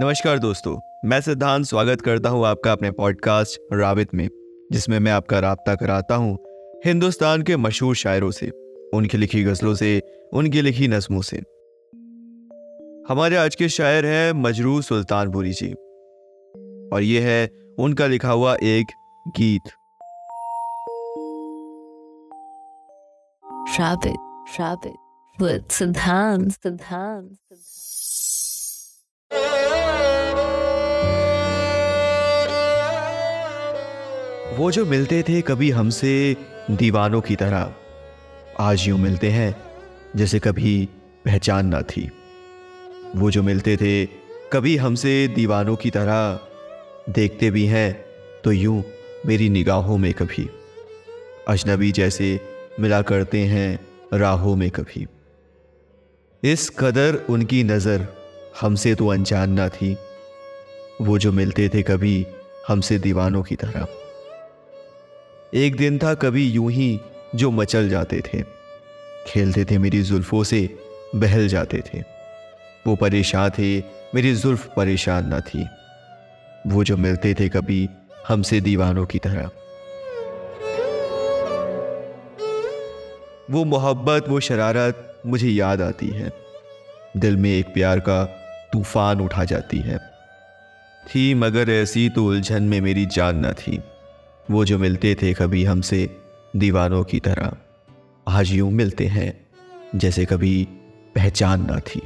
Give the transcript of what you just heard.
नमस्कार दोस्तों मैं सिद्धांत स्वागत करता हूँ आपका अपने पॉडकास्ट रावित में जिसमें मैं आपका रबता कराता हूँ हिंदुस्तान के मशहूर शायरों से उनकी लिखी गजलों से उनकी लिखी नज्मों से। हमारे आज के शायर हैं मजरू सुल्तानपुरी जी और ये है उनका लिखा हुआ एक गीत। Rabbit, rabbit, Siddhant, Siddhant, वो जो मिलते थे कभी हमसे दीवानों की तरह, आज यूँ मिलते हैं, जैसे कभी पहचान ना थी। वो जो मिलते थे कभी हमसे दीवानों की तरह, देखते भी हैं तो यूँ मेरी निगाहों में कभी। अजनबी जैसे मिला करते हैं राहों में कभी। इस कदर उनकी नज़र हमसे तो अनजान ना थी। वो जो मिलते थे कभी हमसे दीवानों की तरह। एक दिन था कभी यूँ ही जो मचल जाते थे। खेलते थे मेरी जुल्फों से, बहल जाते थे। वो परेशान थे, मेरी जुल्फ परेशान न थी। वो जो मिलते थे कभी हमसे दीवानों की तरह। वो मोहब्बत, वो शरारत मुझे याद आती है। दिल में एक प्यार का तूफ़ान उठा जाती है। थी मगर ऐसी तो उलझन में मेरी जान न थी। वो जो मिलते थे कभी हमसे दीवारों की तरह, आज यूँ मिलते हैं जैसे कभी पहचान ना थी।